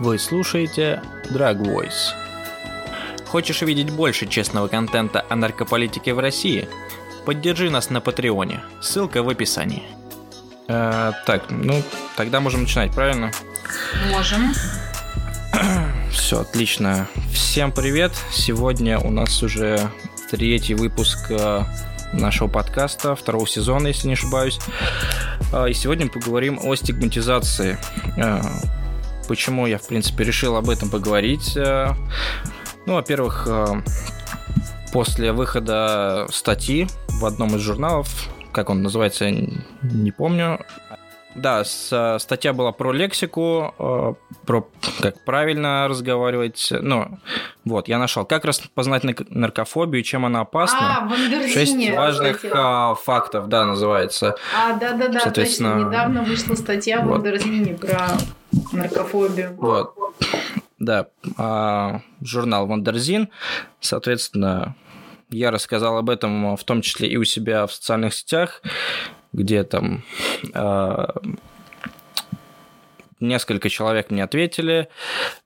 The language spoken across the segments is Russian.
Вы слушаете Drag Voice. Хочешь увидеть больше честного контента о наркополитике в России? Поддержи нас на Патреоне. Ссылка в описании. Э, так, ну, тогда можем начинать, правильно? Можем. Все, отлично. Всем привет. Сегодня у нас уже третий выпуск э, нашего подкаста, второго сезона, если не ошибаюсь. Э, и сегодня мы поговорим о стигматизации. Э, почему я, в принципе, решил об этом поговорить? Ну, во-первых, после выхода статьи в одном из журналов, как он называется, не помню, да, с, статья была про лексику, э, про как правильно разговаривать. Ну, вот, я нашел, как распознать наркофобию, чем она опасна. А, Шесть важных а, фактов, да, называется. А, да-да-да, Соответственно... точно. Недавно вышла статья вот. в Wonderzine про наркофобию. Вот. Да, а, журнал Wonderzine, соответственно, я рассказал об этом в том числе и у себя в социальных сетях где там э, несколько человек мне ответили.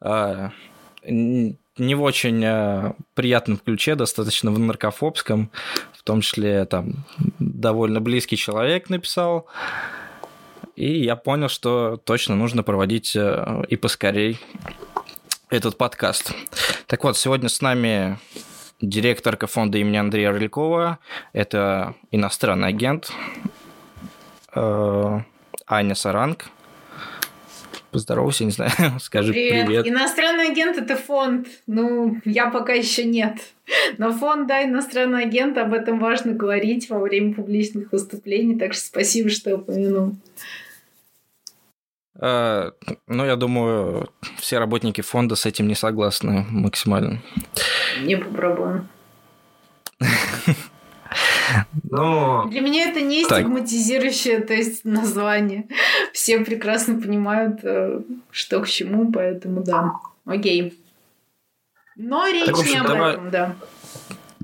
Э, не в очень э, приятном ключе, достаточно в наркофобском, в том числе там довольно близкий человек написал. И я понял, что точно нужно проводить э, и поскорей этот подкаст. Так вот, сегодня с нами директорка фонда имени Андрея Орликова. Это иностранный агент, Э, Аня Саранг. Поздоровайся, не знаю, скажи привет. привет. Иностранный агент это фонд. Ну, я пока еще нет. Но фонд, да, иностранный агент, об этом важно говорить во время публичных выступлений, так что спасибо, что упомянул. Uh, ну, я думаю, все работники фонда с этим не согласны максимально. Не попробуем. Но... Для меня это не так. стигматизирующее, то есть название. Все прекрасно понимают, э, что к чему, поэтому да. Окей. Но речь так, общем, не об давай... этом, да.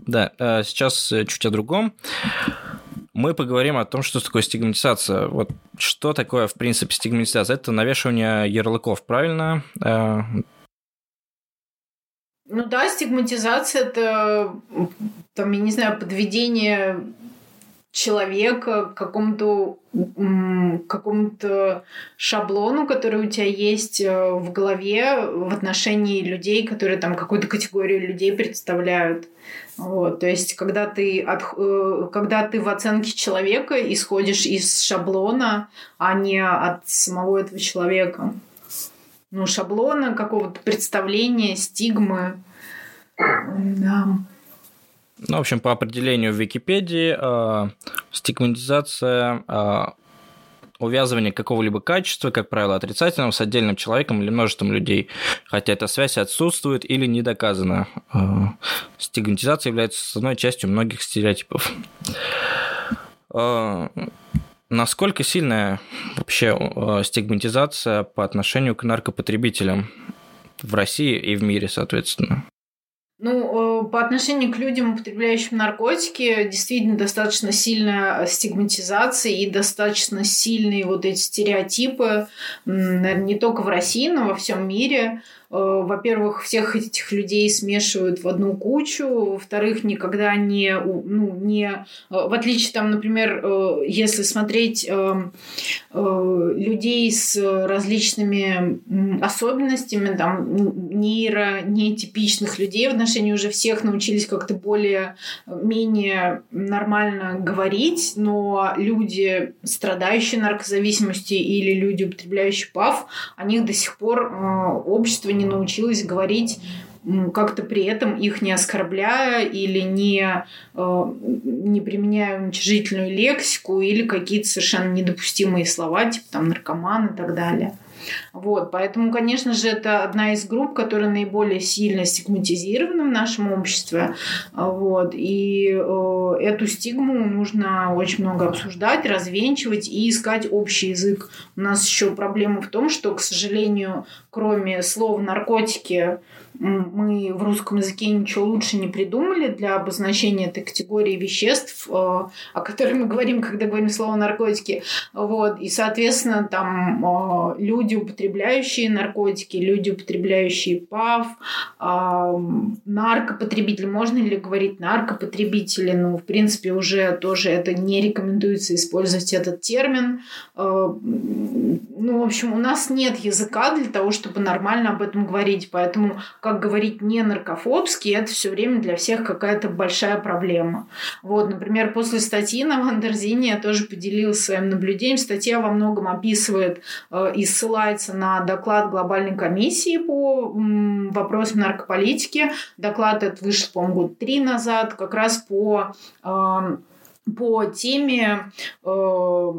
Да, э, сейчас э, чуть о другом. Мы поговорим о том, что такое стигматизация. Вот что такое, в принципе, стигматизация? Это навешивание ярлыков, правильно? Ну да, стигматизация это, там, я не знаю, подведение человека к какому-то какому-то шаблону, который у тебя есть э, в голове в отношении людей, которые там какую-то категорию людей представляют. Вот, то есть, когда ты, от, э, когда ты в оценке человека исходишь из шаблона, а не от самого этого человека ну, шаблона, какого-то представления, стигмы. Да. Ну, в общем, по определению в Википедии э, стигматизация э, увязывание какого-либо качества, как правило, отрицательного с отдельным человеком или множеством людей, хотя эта связь отсутствует или не доказана. Э, стигматизация является основной частью многих стереотипов. Э, Насколько сильная вообще э, стигматизация по отношению к наркопотребителям в России и в мире, соответственно? Ну, э, по отношению к людям, употребляющим наркотики, действительно достаточно сильная стигматизация и достаточно сильные вот эти стереотипы, наверное, не только в России, но во всем мире – во-первых, всех этих людей смешивают в одну кучу, во-вторых, никогда не, ну, не, э, в отличие там, например, э, если смотреть людей с различными особенностями, там, нейро, нетипичных людей в отношении уже всех научились как-то более, менее нормально говорить, но люди, страдающие наркозависимостью или люди, употребляющие ПАВ, о них до сих пор общество не научилась говорить как-то при этом их не оскорбляя или не, э, не применяя уничижительную лексику или какие-то совершенно недопустимые слова, типа там наркоман и так далее. Вот, поэтому, конечно же, это одна из групп, которая наиболее сильно стигматизирована в нашем обществе. Вот, и э, эту стигму нужно очень много обсуждать, развенчивать и искать общий язык. У нас еще проблема в том, что, к сожалению, кроме слова наркотики, мы в русском языке ничего лучше не придумали для обозначения этой категории веществ, э, о которой мы говорим, когда говорим слово наркотики. Вот. И, соответственно, там э, люди люди, употребляющие наркотики, люди, употребляющие ПАВ, э, наркопотребители. Можно ли говорить наркопотребители? Ну, в принципе, уже тоже это не рекомендуется использовать этот термин. Ну, в общем, у нас нет языка для того, чтобы нормально об этом говорить. Поэтому, как говорить не наркофобски, это все время для всех какая-то большая проблема. Вот, например, после статьи на Wonderzine я тоже поделилась своим наблюдением. Статья во многом описывает э, и ссылается на доклад глобальной комиссии по м, вопросам наркополитики. Доклад этот вышел, по-моему, год три назад, как раз по э, по теме э,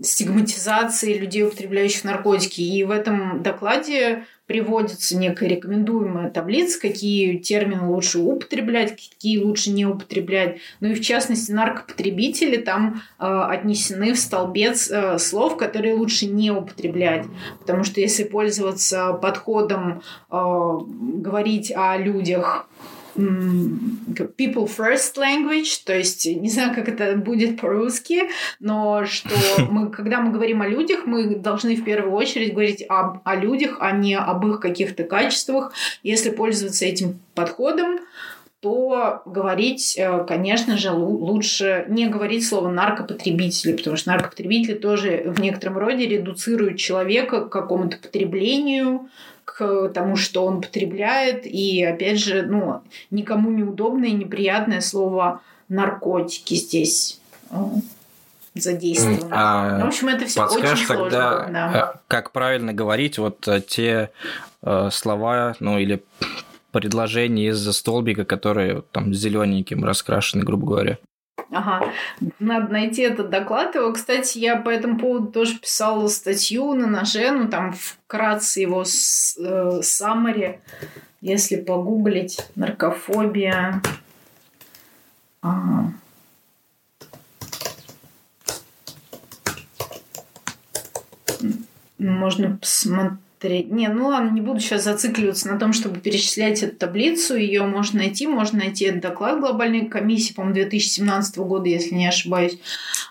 стигматизации людей, употребляющих наркотики. И в этом докладе приводится некая рекомендуемая таблица, какие термины лучше употреблять, какие лучше не употреблять. Ну и в частности наркопотребители там э, отнесены в столбец э, слов, которые лучше не употреблять. Потому что если пользоваться подходом э, говорить о людях people first language, то есть не знаю, как это будет по-русски, но что мы, когда мы говорим о людях, мы должны в первую очередь говорить об, о людях, а не об их каких-то качествах. Если пользоваться этим подходом, то говорить, э, конечно же, лучше не говорить слово наркопотребители, потому что наркопотребители тоже в некотором роде редуцируют человека к какому-то потреблению, к тому, что он потребляет. И, опять же, ну, никому неудобное и неприятное слово наркотики здесь э, задействовано. А, ну, в общем, это все очень сложно. тогда, да. Э, как правильно говорить вот э, те э, слова, ну, или предложения из-за столбика, которые там зелененьким раскрашены, грубо говоря. Ага, надо найти этот доклад. Его, кстати, я по этому поводу тоже писала статью на ноже, ну там вкратце его с, э, если погуглить наркофобия. Ага. Можно посмотреть не, ну ладно, не буду сейчас зацикливаться на том, чтобы перечислять эту таблицу. Ее можно найти. Можно найти этот доклад глобальной комиссии, по-моему, 2017 года, если не ошибаюсь.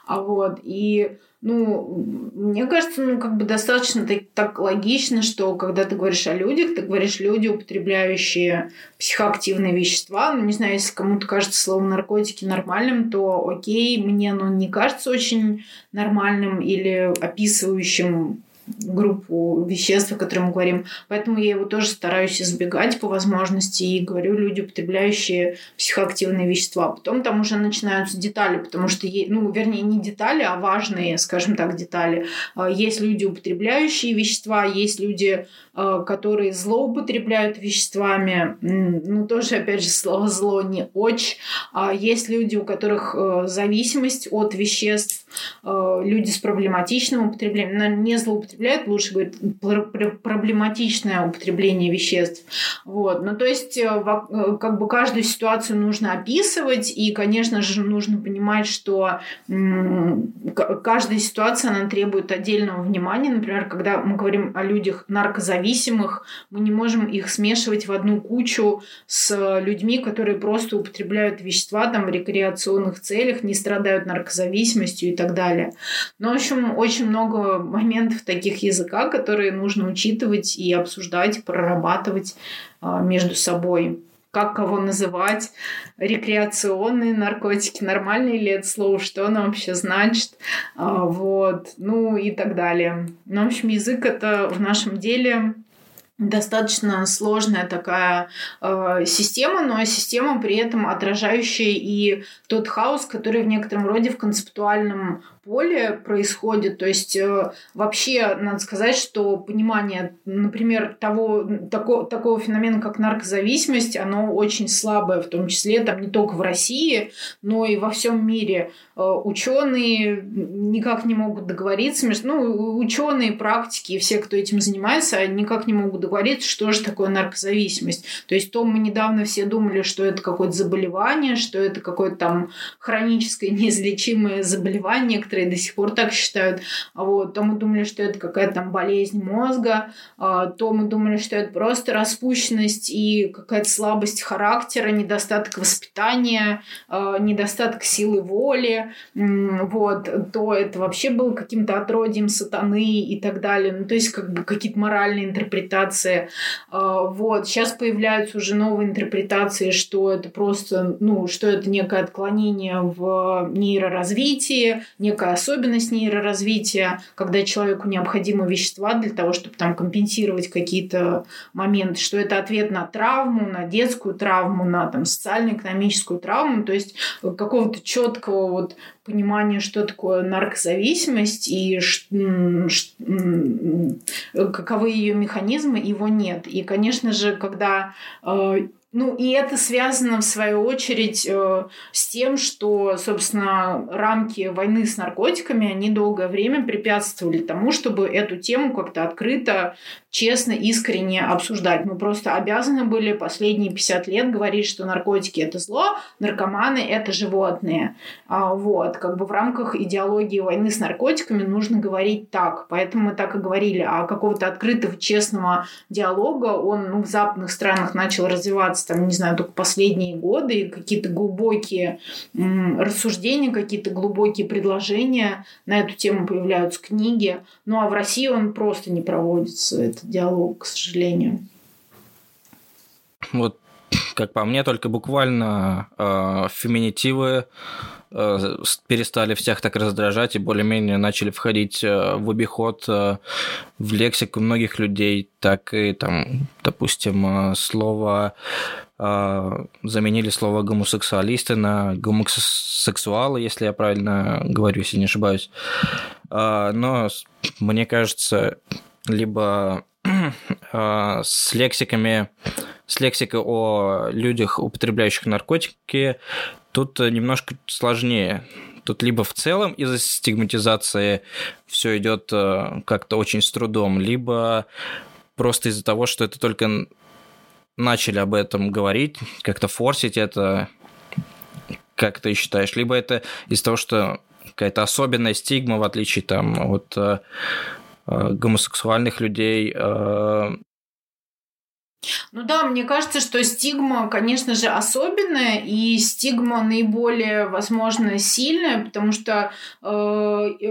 А вот, и ну, мне кажется, ну, как бы достаточно так, так логично, что когда ты говоришь о людях, ты говоришь люди, употребляющие психоактивные вещества. Ну, не знаю, если кому-то кажется слово наркотики нормальным, то окей, мне оно не кажется очень нормальным или описывающим группу веществ, о которых мы говорим. Поэтому я его тоже стараюсь избегать по возможности и говорю люди, употребляющие психоактивные вещества. Потом там уже начинаются детали, потому что, ну, вернее, не детали, а важные, скажем так, детали. А, есть люди, употребляющие вещества, есть люди, а, которые злоупотребляют веществами. Ну, тоже, опять же, слово «зло» не очень. А, есть люди, у которых э, зависимость от веществ, люди с проблематичным употреблением, не злоупотребляют употребляют, лучше говорить, проблематичное употребление веществ. Вот. Ну, то есть, э, э, как бы каждую ситуацию нужно описывать, и, конечно же, нужно понимать, что каждая ситуация, она требует отдельного внимания. Например, когда мы говорим о людях наркозависимых, мы не можем их смешивать в одну кучу с людьми, которые просто употребляют вещества там, в рекреационных целях, не страдают наркозависимостью и так далее. Но, в общем, очень много моментов таких языка, которые нужно учитывать и обсуждать, прорабатывать а, между собой. Как кого называть, рекреационные наркотики, нормальные ли это слово, что оно вообще значит, а, вот, ну и так далее. Ну, в общем, язык это в нашем деле достаточно сложная такая э, система, но система при этом отражающая и тот хаос, который в некотором роде в концептуальном поле происходит. То есть э, вообще надо сказать, что понимание, например, того, тако, такого феномена, как наркозависимость, оно очень слабое, в том числе там не только в России, но и во всем мире. Э, ученые никак не могут договориться между, ну, ученые, практики, все, кто этим занимается, никак не могут договориться, что же такое наркозависимость. То есть то мы недавно все думали, что это какое-то заболевание, что это какое-то там хроническое неизлечимое заболевание, некоторые до сих пор так считают. Вот. То мы думали, что это какая-то там болезнь мозга, а, то мы думали, что это просто распущенность и какая-то слабость характера, недостаток воспитания, а, недостаток силы воли, вот, то это вообще было каким-то отродьем сатаны и так далее. Ну, то есть как бы какие-то моральные интерпретации. А, вот. Сейчас появляются уже новые интерпретации, что это просто, ну, что это некое отклонение в нейроразвитии, некая особенность нейроразвития, когда человеку необходимы вещества для того, чтобы там компенсировать какие-то моменты, что это ответ на травму, на детскую травму, на там социально-экономическую травму, то есть какого-то четкого вот понимания, что такое наркозависимость и каковы ее механизмы, его нет. И, конечно же, когда э, ну, и это связано, в свою очередь, э, с тем, что, собственно, рамки войны с наркотиками, они долгое время препятствовали тому, чтобы эту тему как-то открыто, честно, искренне обсуждать. Мы просто обязаны были последние 50 лет говорить, что наркотики – это зло, наркоманы – это животные. А, вот, как бы в рамках идеологии войны с наркотиками нужно говорить так. Поэтому мы так и говорили. А какого-то открытого, честного диалога он ну, в западных странах начал развиваться развиваться, там, не знаю, только последние годы, какие-то глубокие рассуждения, какие-то глубокие предложения на эту тему появляются книги. Ну а в России он просто не проводится, этот диалог, к сожалению. Вот, как по мне, только буквально э, феминитивы Э, перестали всех так раздражать и более-менее начали входить э, в обиход э, в лексику многих людей, так и там, допустим, слово заменили слово гомосексуалисты на гомосексуалы, если я правильно говорю, если не ошибаюсь. Но мне кажется, либо с лексиками, с лексикой о людях, употребляющих наркотики, Тут э, немножко сложнее. Тут либо в целом из-за стигматизации все идет э, как-то очень с трудом, либо просто из-за того, что это только начали об этом говорить, как-то форсить это, как ты считаешь, либо это из-за того, что какая-то особенная стигма, в отличие там от э, гомосексуальных людей, ну да, мне кажется, что стигма, конечно же, особенная, и стигма наиболее, возможно, сильная, потому что э, э,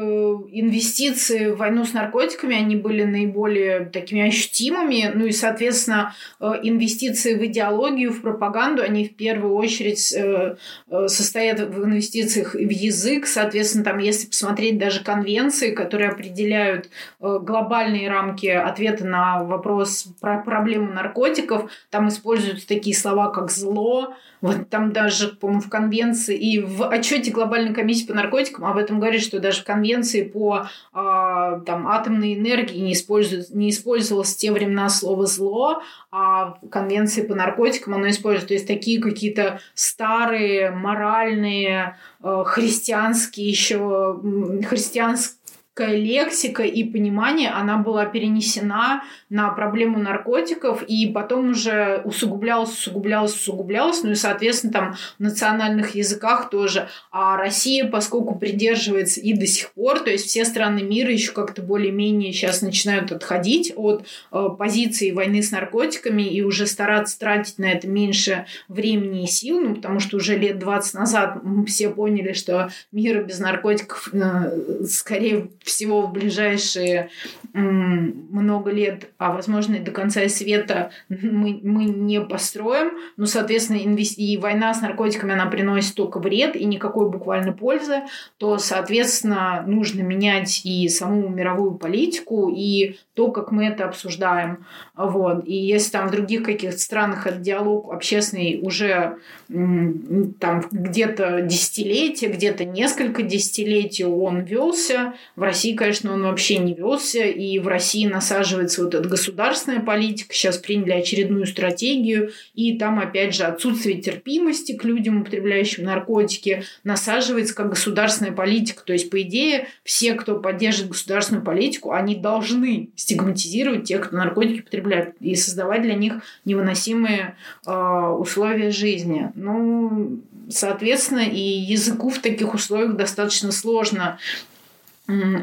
инвестиции в войну с наркотиками, они были наиболее такими ощутимыми, ну и, соответственно, э, инвестиции в идеологию, в пропаганду, они в первую очередь э, э, состоят в инвестициях в язык, соответственно, там, если посмотреть даже конвенции, которые определяют э, глобальные рамки ответа на вопрос про проблему наркотиков, наркотиков, там используются такие слова, как зло, вот там даже, по-моему, в конвенции и в отчете глобальной комиссии по наркотикам об этом говорит, что даже в конвенции по э, там, атомной энергии не, используют, не использовалось в те времена слово «зло», а в конвенции по наркотикам оно используется. То есть такие какие-то старые, моральные, э, христианские еще, христианские лексика и понимание, она была перенесена на проблему наркотиков, и потом уже усугублялась, усугублялась, усугублялась, ну и, соответственно, там в национальных языках тоже. А Россия, поскольку придерживается и до сих пор, то есть все страны мира еще как-то более-менее сейчас начинают отходить от э, позиции войны с наркотиками и уже стараться тратить на это меньше времени и сил, ну, потому что уже лет 20 назад мы все поняли, что мира без наркотиков э, скорее всего в ближайшие много лет, а возможно и до конца света мы, мы не построим. Ну, соответственно, инвести... и война с наркотиками, она приносит только вред и никакой буквально пользы, то, соответственно, нужно менять и саму мировую политику, и то, как мы это обсуждаем. Вот. И если там в других каких-то странах этот диалог общественный уже там где-то десятилетия, где-то несколько десятилетий он велся, в России, конечно, он вообще не велся, и в России насаживается вот эта государственная политика. Сейчас приняли очередную стратегию, и там, опять же, отсутствие терпимости к людям, употребляющим наркотики, насаживается как государственная политика. То есть, по идее, все, кто поддерживает государственную политику, они должны стигматизировать тех, кто наркотики потребляет, и создавать для них невыносимые э, условия жизни. Ну, соответственно, и языку в таких условиях достаточно сложно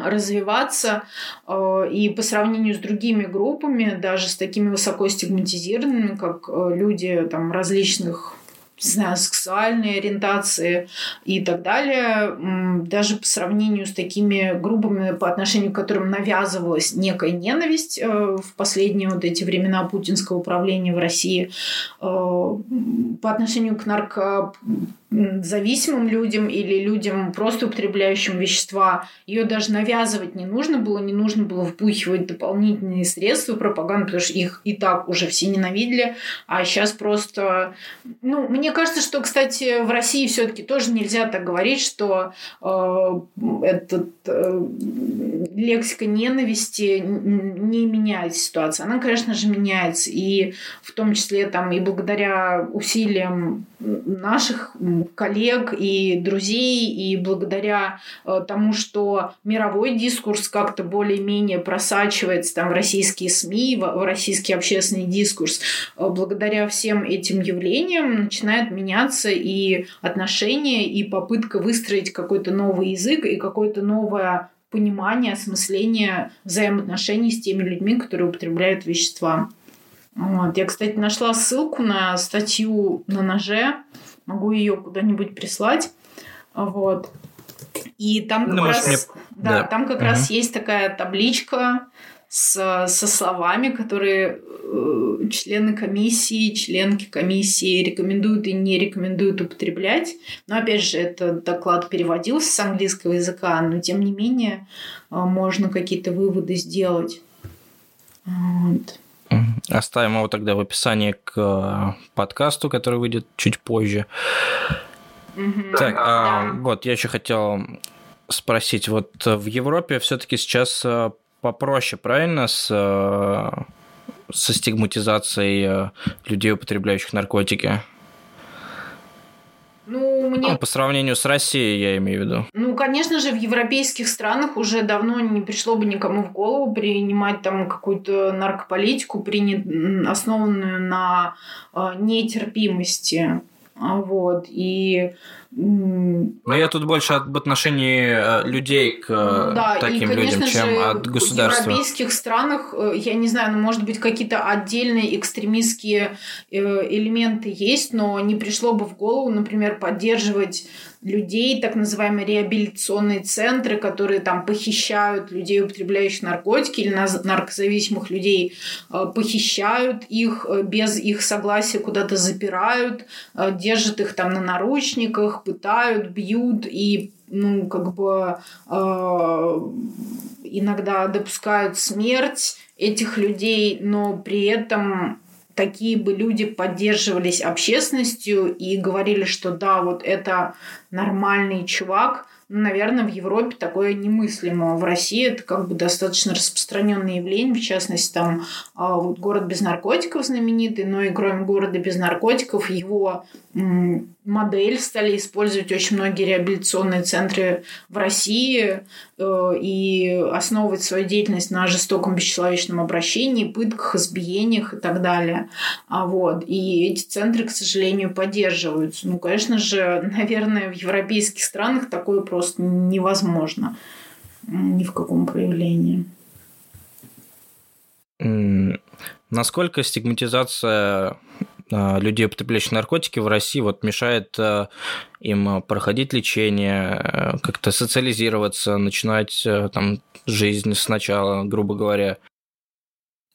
развиваться э, и по сравнению с другими группами, даже с такими высоко стигматизированными, как э, люди там, различных не знаю, сексуальной ориентации и так далее, даже по сравнению с такими группами, по отношению к которым навязывалась некая ненависть э, в последние вот эти времена путинского управления в России, по отношению к нарко зависимым людям или людям, просто употребляющим вещества, ее даже навязывать не нужно было, не нужно было впухивать дополнительные средства пропаганды, потому что их и так уже все ненавидели, а сейчас просто... Ну, мне кажется, что, кстати, в России все таки тоже нельзя так говорить, что э, этот, э, лексика ненависти не меняет ситуацию. Она, конечно же, меняется, и в том числе там и благодаря усилиям наших коллег и друзей, и благодаря э, тому, что мировой дискурс как-то более-менее просачивается там в российские СМИ, в российский общественный дискурс, э, благодаря всем этим явлениям начинает меняться и отношения, и попытка выстроить какой-то новый язык и какое-то новое понимание, осмысление взаимоотношений с теми людьми, которые употребляют вещества. Вот. Я, кстати, нашла ссылку на статью на ноже. Могу ее куда-нибудь прислать. Вот. И там как ну, раз, мне... да, да. там как угу. раз есть такая табличка с, со словами, которые э, члены комиссии, членки комиссии рекомендуют и не рекомендуют употреблять. Но опять же, этот доклад переводился с английского языка, но тем не менее э, можно какие-то выводы сделать. Вот. Оставим его тогда в описании к э, подкасту, который выйдет чуть позже. Mm-hmm. Так, а, вот я еще хотел спросить, вот в Европе все-таки сейчас э, попроще, правильно, с э, со стигматизацией людей, употребляющих наркотики? Ну, мне... Ну, по сравнению с Россией, я имею в виду. Ну, конечно же, в европейских странах уже давно не пришло бы никому в голову принимать там какую-то наркополитику, принят... основанную на э, нетерпимости. Вот. И но я тут больше об отношении э, людей к э, да, таким и, людям, чем же, от государства. В европейских странах, э, я не знаю, ну, может быть, какие-то отдельные экстремистские элементы есть, но не пришло бы в голову, например, поддерживать людей, так называемые реабилитационные центры, которые там похищают людей, употребляющих наркотики или наркозависимых людей, похищают их без их согласия, куда-то запирают, держат их там на наручниках, пытают, бьют и ну, как бы э, иногда допускают смерть этих людей, но при этом такие бы люди поддерживались общественностью и говорили, что да, вот это нормальный чувак, наверное, в Европе такое немыслимо. В России это как бы достаточно распространенное явление. В частности, там а, вот город без наркотиков знаменитый, но и кроме города без наркотиков его модель стали использовать очень многие реабилитационные центры в России э, и основывать свою деятельность на жестоком бесчеловечном обращении, пытках, избиениях и так далее. А вот. И эти центры, к сожалению, поддерживаются. Ну, конечно же, наверное, в европейских странах такое просто невозможно ни в каком проявлении. Насколько стигматизация а, людей, употребляющих наркотики в России, вот мешает а, им проходить лечение, а, как-то социализироваться, начинать там жизнь сначала, грубо говоря.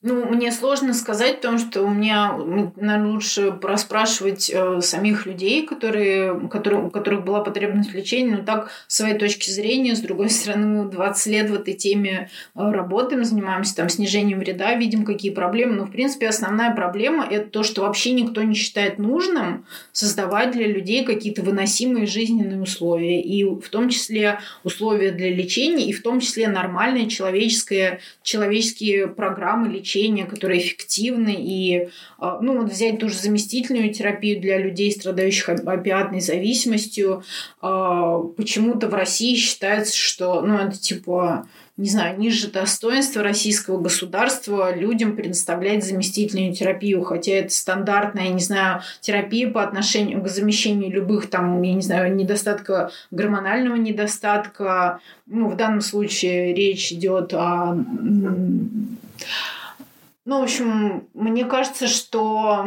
Ну, мне сложно сказать, потому что у меня, наверное, лучше проспрашивать э, самих людей, которые, которые, у которых была потребность в лечении, но так, с своей точки зрения, с другой стороны, мы 20 лет в этой теме э, работаем, занимаемся там снижением вреда, видим, какие проблемы. Но, в принципе, основная проблема – это то, что вообще никто не считает нужным создавать для людей какие-то выносимые жизненные условия. И в том числе условия для лечения, и в том числе нормальные человеческие, человеческие программы лечения лечения, которые эффективны. И а, ну, вот взять ту же заместительную терапию для людей, страдающих опиатной зависимостью. А, почему-то в России считается, что ну, это типа не знаю, ниже достоинства российского государства людям предоставлять заместительную терапию, хотя это стандартная, не знаю, терапия по отношению к замещению любых там, я не знаю, недостатка, гормонального недостатка. Ну, в данном случае речь идет о ну, в общем, мне кажется, что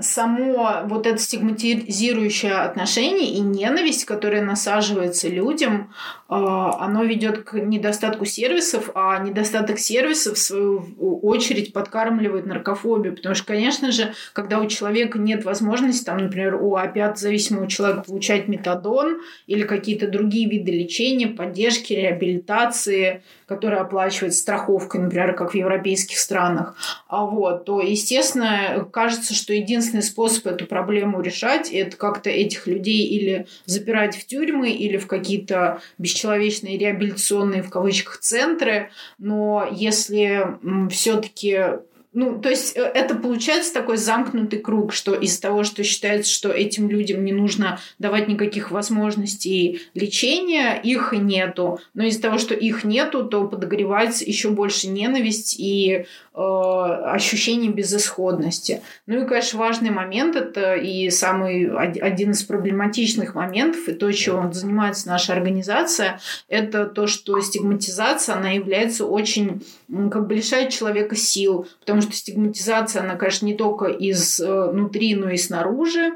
само вот это стигматизирующее отношение и ненависть, которая насаживается людям, а, оно ведет к недостатку сервисов, а недостаток сервисов, в свою очередь, подкармливает наркофобию. Потому что, конечно же, когда у человека нет возможности, там, например, у опиат-зависимого человека получать метадон или какие-то другие виды лечения, поддержки, реабилитации, которые оплачивает страховкой, например, как в европейских странах, а вот, то, естественно, кажется, что единственный способ эту проблему решать – это как-то этих людей или запирать в тюрьмы, или в какие-то бесчеловечные реабилитационные, в кавычках, центры. Но если все-таки ну, то есть э, это получается такой замкнутый круг, что из того, что считается, что этим людям не нужно давать никаких возможностей лечения, их нету. Но из-за того, что их нету, то подогревается еще больше ненависть и э, ощущение безысходности. Ну и, конечно, важный момент это и самый один из проблематичных моментов, и то, чем занимается наша организация, это то, что стигматизация, она является очень, как бы лишает человека сил, потому что стигматизация, она, конечно, не только изнутри, э, но и снаружи.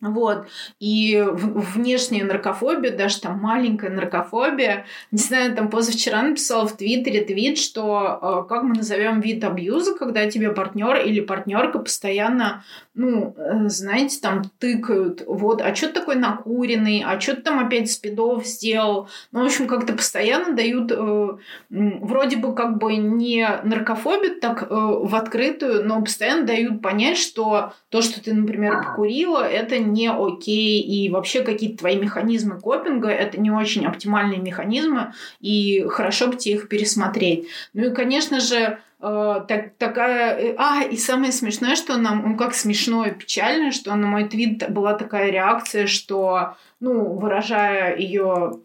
Вот. И внешняя наркофобия, даже там маленькая наркофобия, не знаю, там позавчера написала в Твиттере твит, что э, как мы назовем вид абьюза, когда тебе партнер или партнерка постоянно ну, э, знаете, там тыкают, вот, а что такой накуренный, а что там опять спидов сделал. Ну, в общем, как-то постоянно дают, э, вроде бы как бы не наркофобит так э, в открытую, но постоянно дают понять, что то, что ты, например, покурила, это не окей, и вообще какие-то твои механизмы копинга, это не очень оптимальные механизмы, и хорошо бы тебе их пересмотреть. Ну и, конечно же, так, такая... Э, а, и самое смешное, что нам... Ну, как смешное, печально, что на мой твит была такая реакция, что ну, выражая ее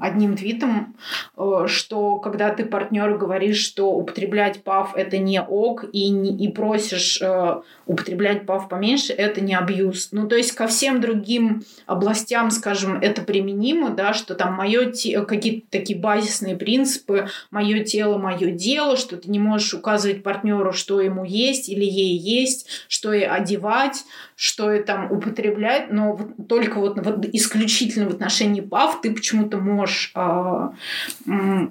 одним твитом, э, что когда ты партнеру говоришь, что употреблять ПАВ это не ок, и, не, и просишь э, употреблять ПАВ поменьше, это не абьюз. Ну, то есть ко всем другим областям, скажем, это применимо, да, что там мое те, какие-то такие базисные принципы, мое тело, мое дело, что ты не можешь указывать партнеру, что ему есть или ей есть, что ей одевать, что и там употреблять, но вот только вот, вот исключительно в отношении ПАВ ты почему-то можешь э,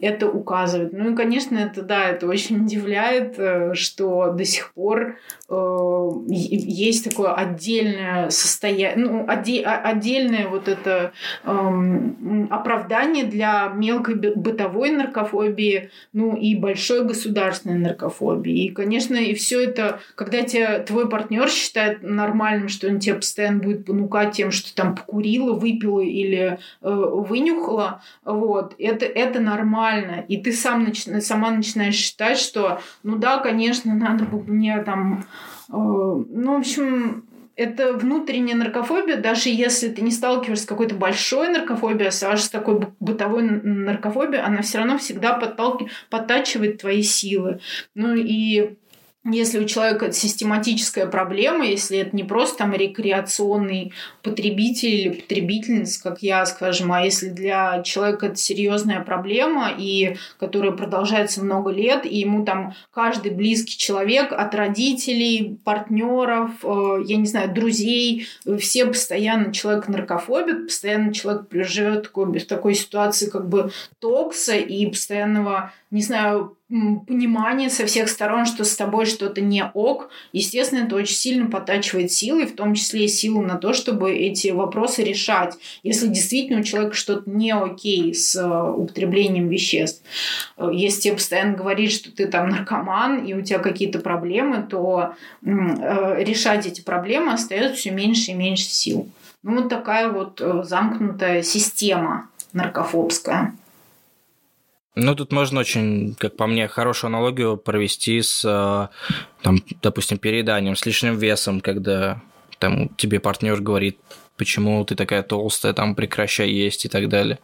это указывать. Ну и, конечно, это да, это очень удивляет, э, что до сих пор э, есть такое отдельное состояние, ну, оде, отдельное вот это э, оправдание для мелкой бытовой наркофобии, ну и большой государственной наркофобии. И, конечно, и все это, когда тебя твой партнер считает нормальным, что он тебя постоянно будет понукать тем, что там покурила, выпила или э, вынюхала, вот, это, это нормально. И ты сам нач... сама начинаешь считать, что, ну да, конечно, надо бы мне там... Э, ну, в общем, это внутренняя наркофобия, даже если ты не сталкиваешься с какой-то большой наркофобией, а с такой бытовой наркофобией, она все равно всегда подталкивает, подтачивает твои силы. Ну и если у человека систематическая проблема, если это не просто там рекреационный потребитель или потребительница, как я, скажем, а если для человека это серьезная проблема, и которая продолжается много лет, и ему там каждый близкий человек от родителей, партнеров, э, я не знаю, друзей, все постоянно человек наркофобит, постоянно человек живет такой, в такой ситуации как бы токса и постоянного, не знаю, понимание со всех сторон, что с тобой что-то не ок, естественно, это очень сильно подтачивает силы, в том числе и силу на то, чтобы эти вопросы решать, если действительно у человека что-то не окей с э, употреблением веществ. Э, если тебе постоянно говорит, что ты там наркоман и у тебя какие-то проблемы, то э, решать эти проблемы остается все меньше и меньше сил. Ну, вот такая вот замкнутая система наркофобская. Ну, тут можно очень, как по мне, хорошую аналогию провести с, э, там, допустим, перееданием, с лишним весом, когда там тебе партнер говорит, почему ты такая толстая, там прекращай есть и так далее.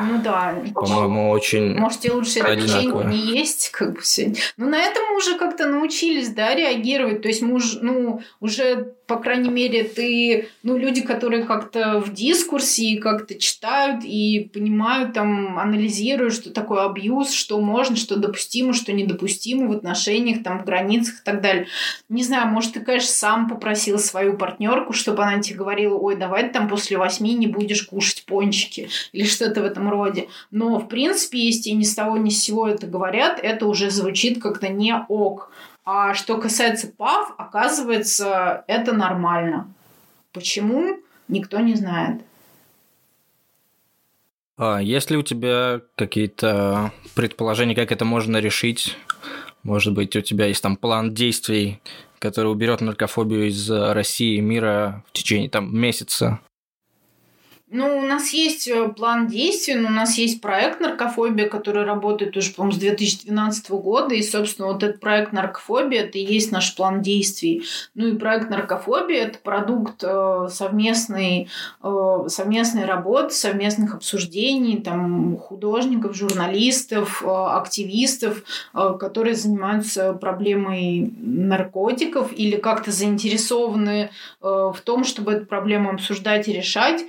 Ну да. По-моему, очень Может, тебе лучше это печенье не есть, как бы все. Ну, на этом мы уже как-то научились, да, реагировать. То есть мы уже, ну, уже по крайней мере, ты, ну, люди, которые как-то в дискурсе как-то читают и понимают, там, анализируют, что такое абьюз, что можно, что допустимо, что недопустимо в отношениях, там, в границах и так далее. Не знаю, может, ты, конечно, сам попросил свою партнерку, чтобы она тебе говорила, ой, давай там после восьми не будешь кушать пончики или что-то в этом роде. Но, в принципе, если ни с того ни с сего это говорят, это уже звучит как-то не ок. А что касается ПАВ, оказывается, это нормально. Почему? Никто не знает. А есть ли у тебя какие-то предположения, как это можно решить? Может быть, у тебя есть там план действий, который уберет наркофобию из России и мира в течение там месяца? Ну, у нас есть э, план действий, но у нас есть проект «Наркофобия», который работает уже, по-моему, с 2012 года. И, собственно, вот этот проект «Наркофобия» – это и есть наш план действий. Ну и проект «Наркофобия» – это продукт э, совместной, э, совместной работы, совместных обсуждений там, художников, журналистов, активистов, которые занимаются проблемой наркотиков или как-то заинтересованы в том, чтобы эту проблему обсуждать и решать.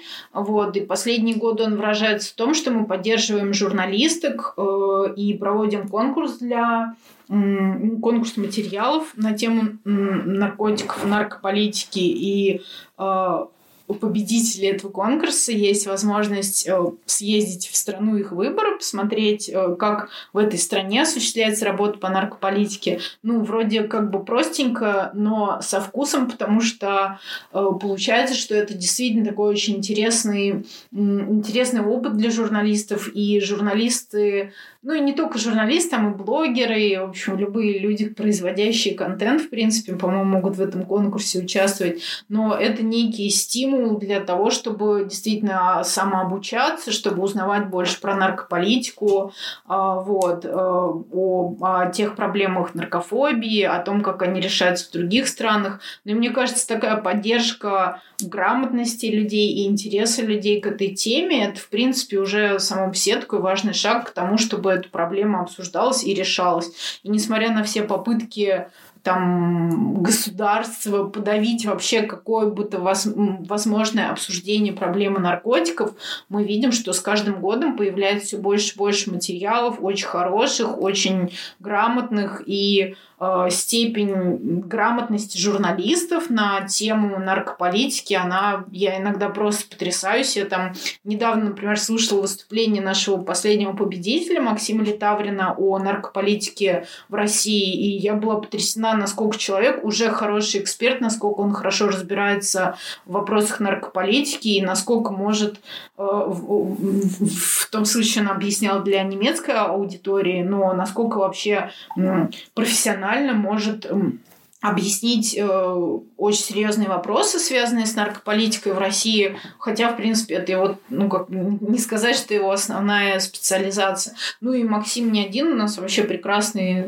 И последние годы он выражается в том, что мы поддерживаем журналисток э, и проводим конкурс для конкурс материалов на тему наркотиков, наркополитики. И э, у победителей этого конкурса есть возможность э, съездить в страну их выбора, посмотреть, э, как в этой стране осуществляется работа по наркополитике. Ну, вроде как бы простенько, но со вкусом, потому что э, получается, что это действительно такой очень интересный, интересный опыт для журналистов, и журналисты ну и не только журналисты, там и блогеры, и, в общем, любые люди, производящие контент, в принципе, по-моему, могут в этом конкурсе участвовать. Но это некий стимул для того, чтобы действительно самообучаться, чтобы узнавать больше про наркополитику, а, вот, э, о, тех проблемах наркофобии, о том, как они решаются в других странах. Ну и мне кажется, такая поддержка грамотности людей и интереса людей к этой теме, это, в принципе, уже само такой важный шаг к тому, чтобы эта проблема обсуждалась и решалась. И несмотря на все попытки там государства подавить вообще какое бы то возможное обсуждение проблемы наркотиков, мы видим, что с каждым годом появляется все больше и больше материалов, очень хороших, очень грамотных и степень грамотности журналистов на тему наркополитики, она, я иногда просто потрясаюсь. Я там недавно, например, слушала выступление нашего последнего победителя Максима Литаврина о наркополитике в России, и я была потрясена, насколько человек уже хороший эксперт, насколько он хорошо разбирается в вопросах наркополитики и насколько может э, в том случае он объяснял для немецкой аудитории, но насколько вообще профессионально реально может объяснить э, очень серьезные вопросы, связанные с наркополитикой в России, хотя, в принципе, это его, ну, как не сказать, что его основная специализация. Ну и Максим не один, у нас вообще прекрасные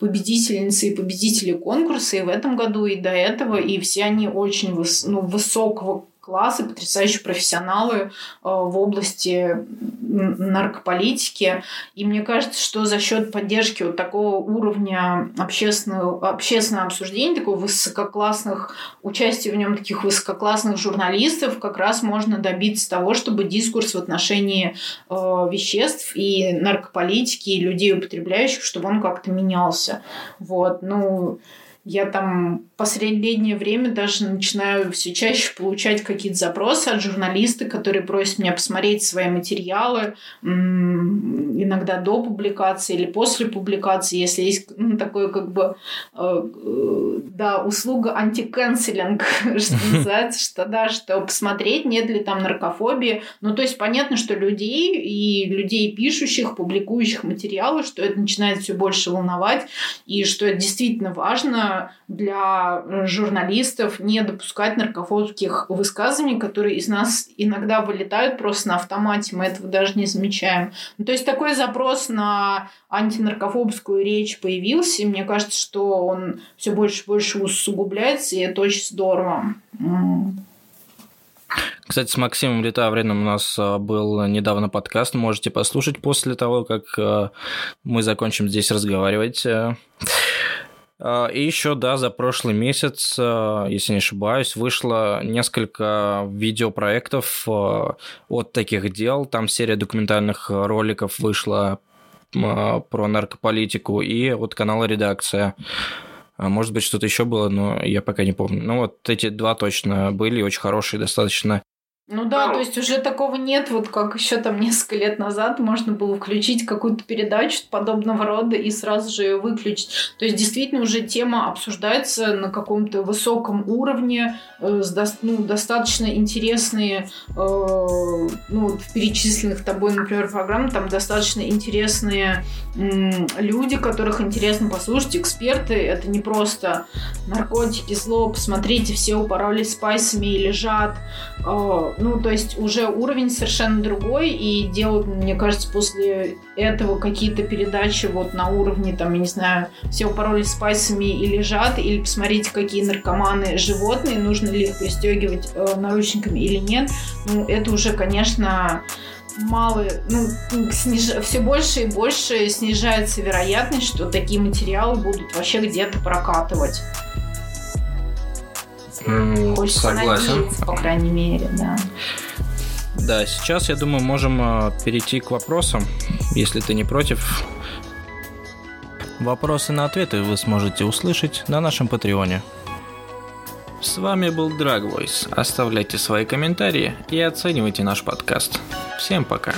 победительницы и победители конкурса и в этом году, и до этого, и все они очень выс ну, высокого классы, потрясающие профессионалы э, в области наркополитики. И мне кажется, что за счет поддержки вот такого уровня общественного, общественного обсуждения, такого высококлассных, участия в нем таких высококлассных журналистов, как раз можно добиться того, чтобы дискурс в отношении э, веществ и наркополитики, и людей, употребляющих, чтобы он как-то менялся. Вот. Ну, я там последнее время даже начинаю все чаще получать какие-то запросы от журналистов, которые просят меня посмотреть свои материалы, иногда до публикации или после публикации, если есть ну, такое как бы, э, э, да, услуга антиканцелинг, что называется, что да, что посмотреть, нет ли там наркофобии. Ну, то есть понятно, что людей и людей пишущих, публикующих материалы, что это начинает все больше волновать, и что это действительно важно для журналистов не допускать наркофобских высказываний, которые из нас иногда вылетают просто на автомате, мы этого даже не замечаем. Ну, то есть такой запрос на антинаркофобскую речь появился, и мне кажется, что он все больше и больше усугубляется, и это очень здорово. Кстати, с Максимом Литавриным у нас а, был недавно подкаст, можете послушать после того, как а, мы закончим здесь разговаривать. А, и еще, да, за прошлый месяц, если не ошибаюсь, вышло несколько видеопроектов от таких дел. Там серия документальных роликов вышла про наркополитику и от канала «Редакция». Может быть, что-то еще было, но я пока не помню. Ну вот эти два точно были, очень хорошие, достаточно ну да, то есть уже такого нет, вот как еще там несколько лет назад можно было включить какую-то передачу подобного рода и сразу же ее выключить. То есть действительно уже тема обсуждается на каком-то высоком уровне, э, с ну, достаточно интересные, э, ну, в перечисленных тобой, например, программ, там достаточно интересные э, люди, которых интересно послушать, эксперты. Это не просто наркотики, зло, посмотрите, все упоролись спайсами и лежат. Э, ну, то есть уже уровень совершенно другой, и делают, мне кажется, после этого какие-то передачи вот на уровне, там, я не знаю, все упоролись спайсами и лежат, или посмотрите, какие наркоманы животные, нужно ли их пристегивать э, наручниками или нет. Ну, это уже, конечно, мало, ну, сниж... все больше и больше снижается вероятность, что такие материалы будут вообще где-то прокатывать. Хочется Согласен. надеяться, по крайней мере, да. Да, сейчас, я думаю, можем а, перейти к вопросам, если ты не против. Вопросы на ответы вы сможете услышать на нашем Патреоне. С вами был Dragvoice. Оставляйте свои комментарии и оценивайте наш подкаст. Всем пока.